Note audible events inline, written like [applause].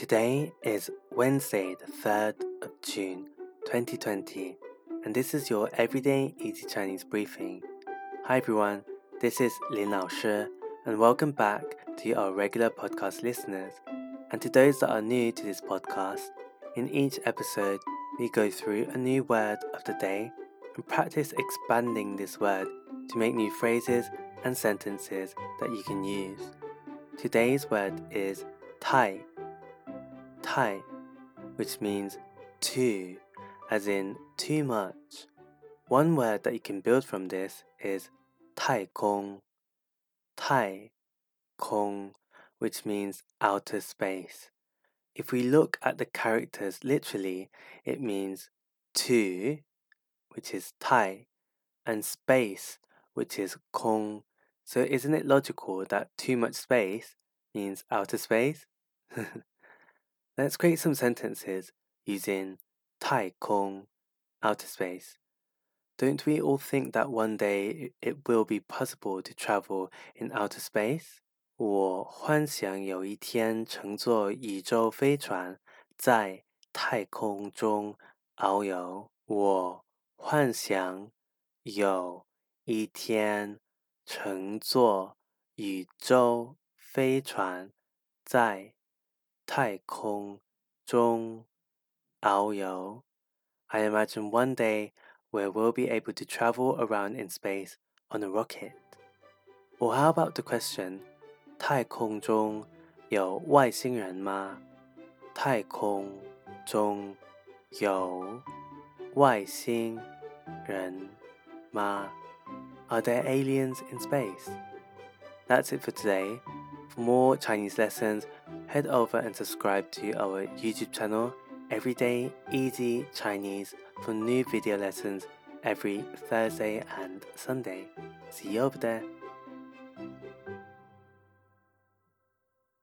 Today is Wednesday, the 3rd of June 2020, and this is your Everyday Easy Chinese briefing. Hi everyone, this is Lin Lao Shi, and welcome back to our regular podcast listeners. And to those that are new to this podcast, in each episode, we go through a new word of the day and practice expanding this word to make new phrases and sentences that you can use. Today's word is tai, tai, which means too, as in too much. One word that you can build from this is tai kong, tai kong, which means outer space. If we look at the characters literally, it means too, which is tai, and space, which is kong. So isn't it logical that too much space means outer space? [laughs] Let's create some sentences using tai kong, outer space. Don't we all think that one day it will be possible to travel in outer space? 我幻想有一天乘坐宇宙飞船在太空中遨游。我幻想有一天乘坐宇宙飞船在 太空中遨游。I imagine one day where we'll be able to travel around in space on a rocket. Or how about the question? 太空中有外星人吗？太空中有外星人吗？Are there aliens in space? That's it for today. For more Chinese lessons, head over and subscribe to our YouTube channel, Everyday Easy Chinese, for new video lessons every Thursday and Sunday. See you over there.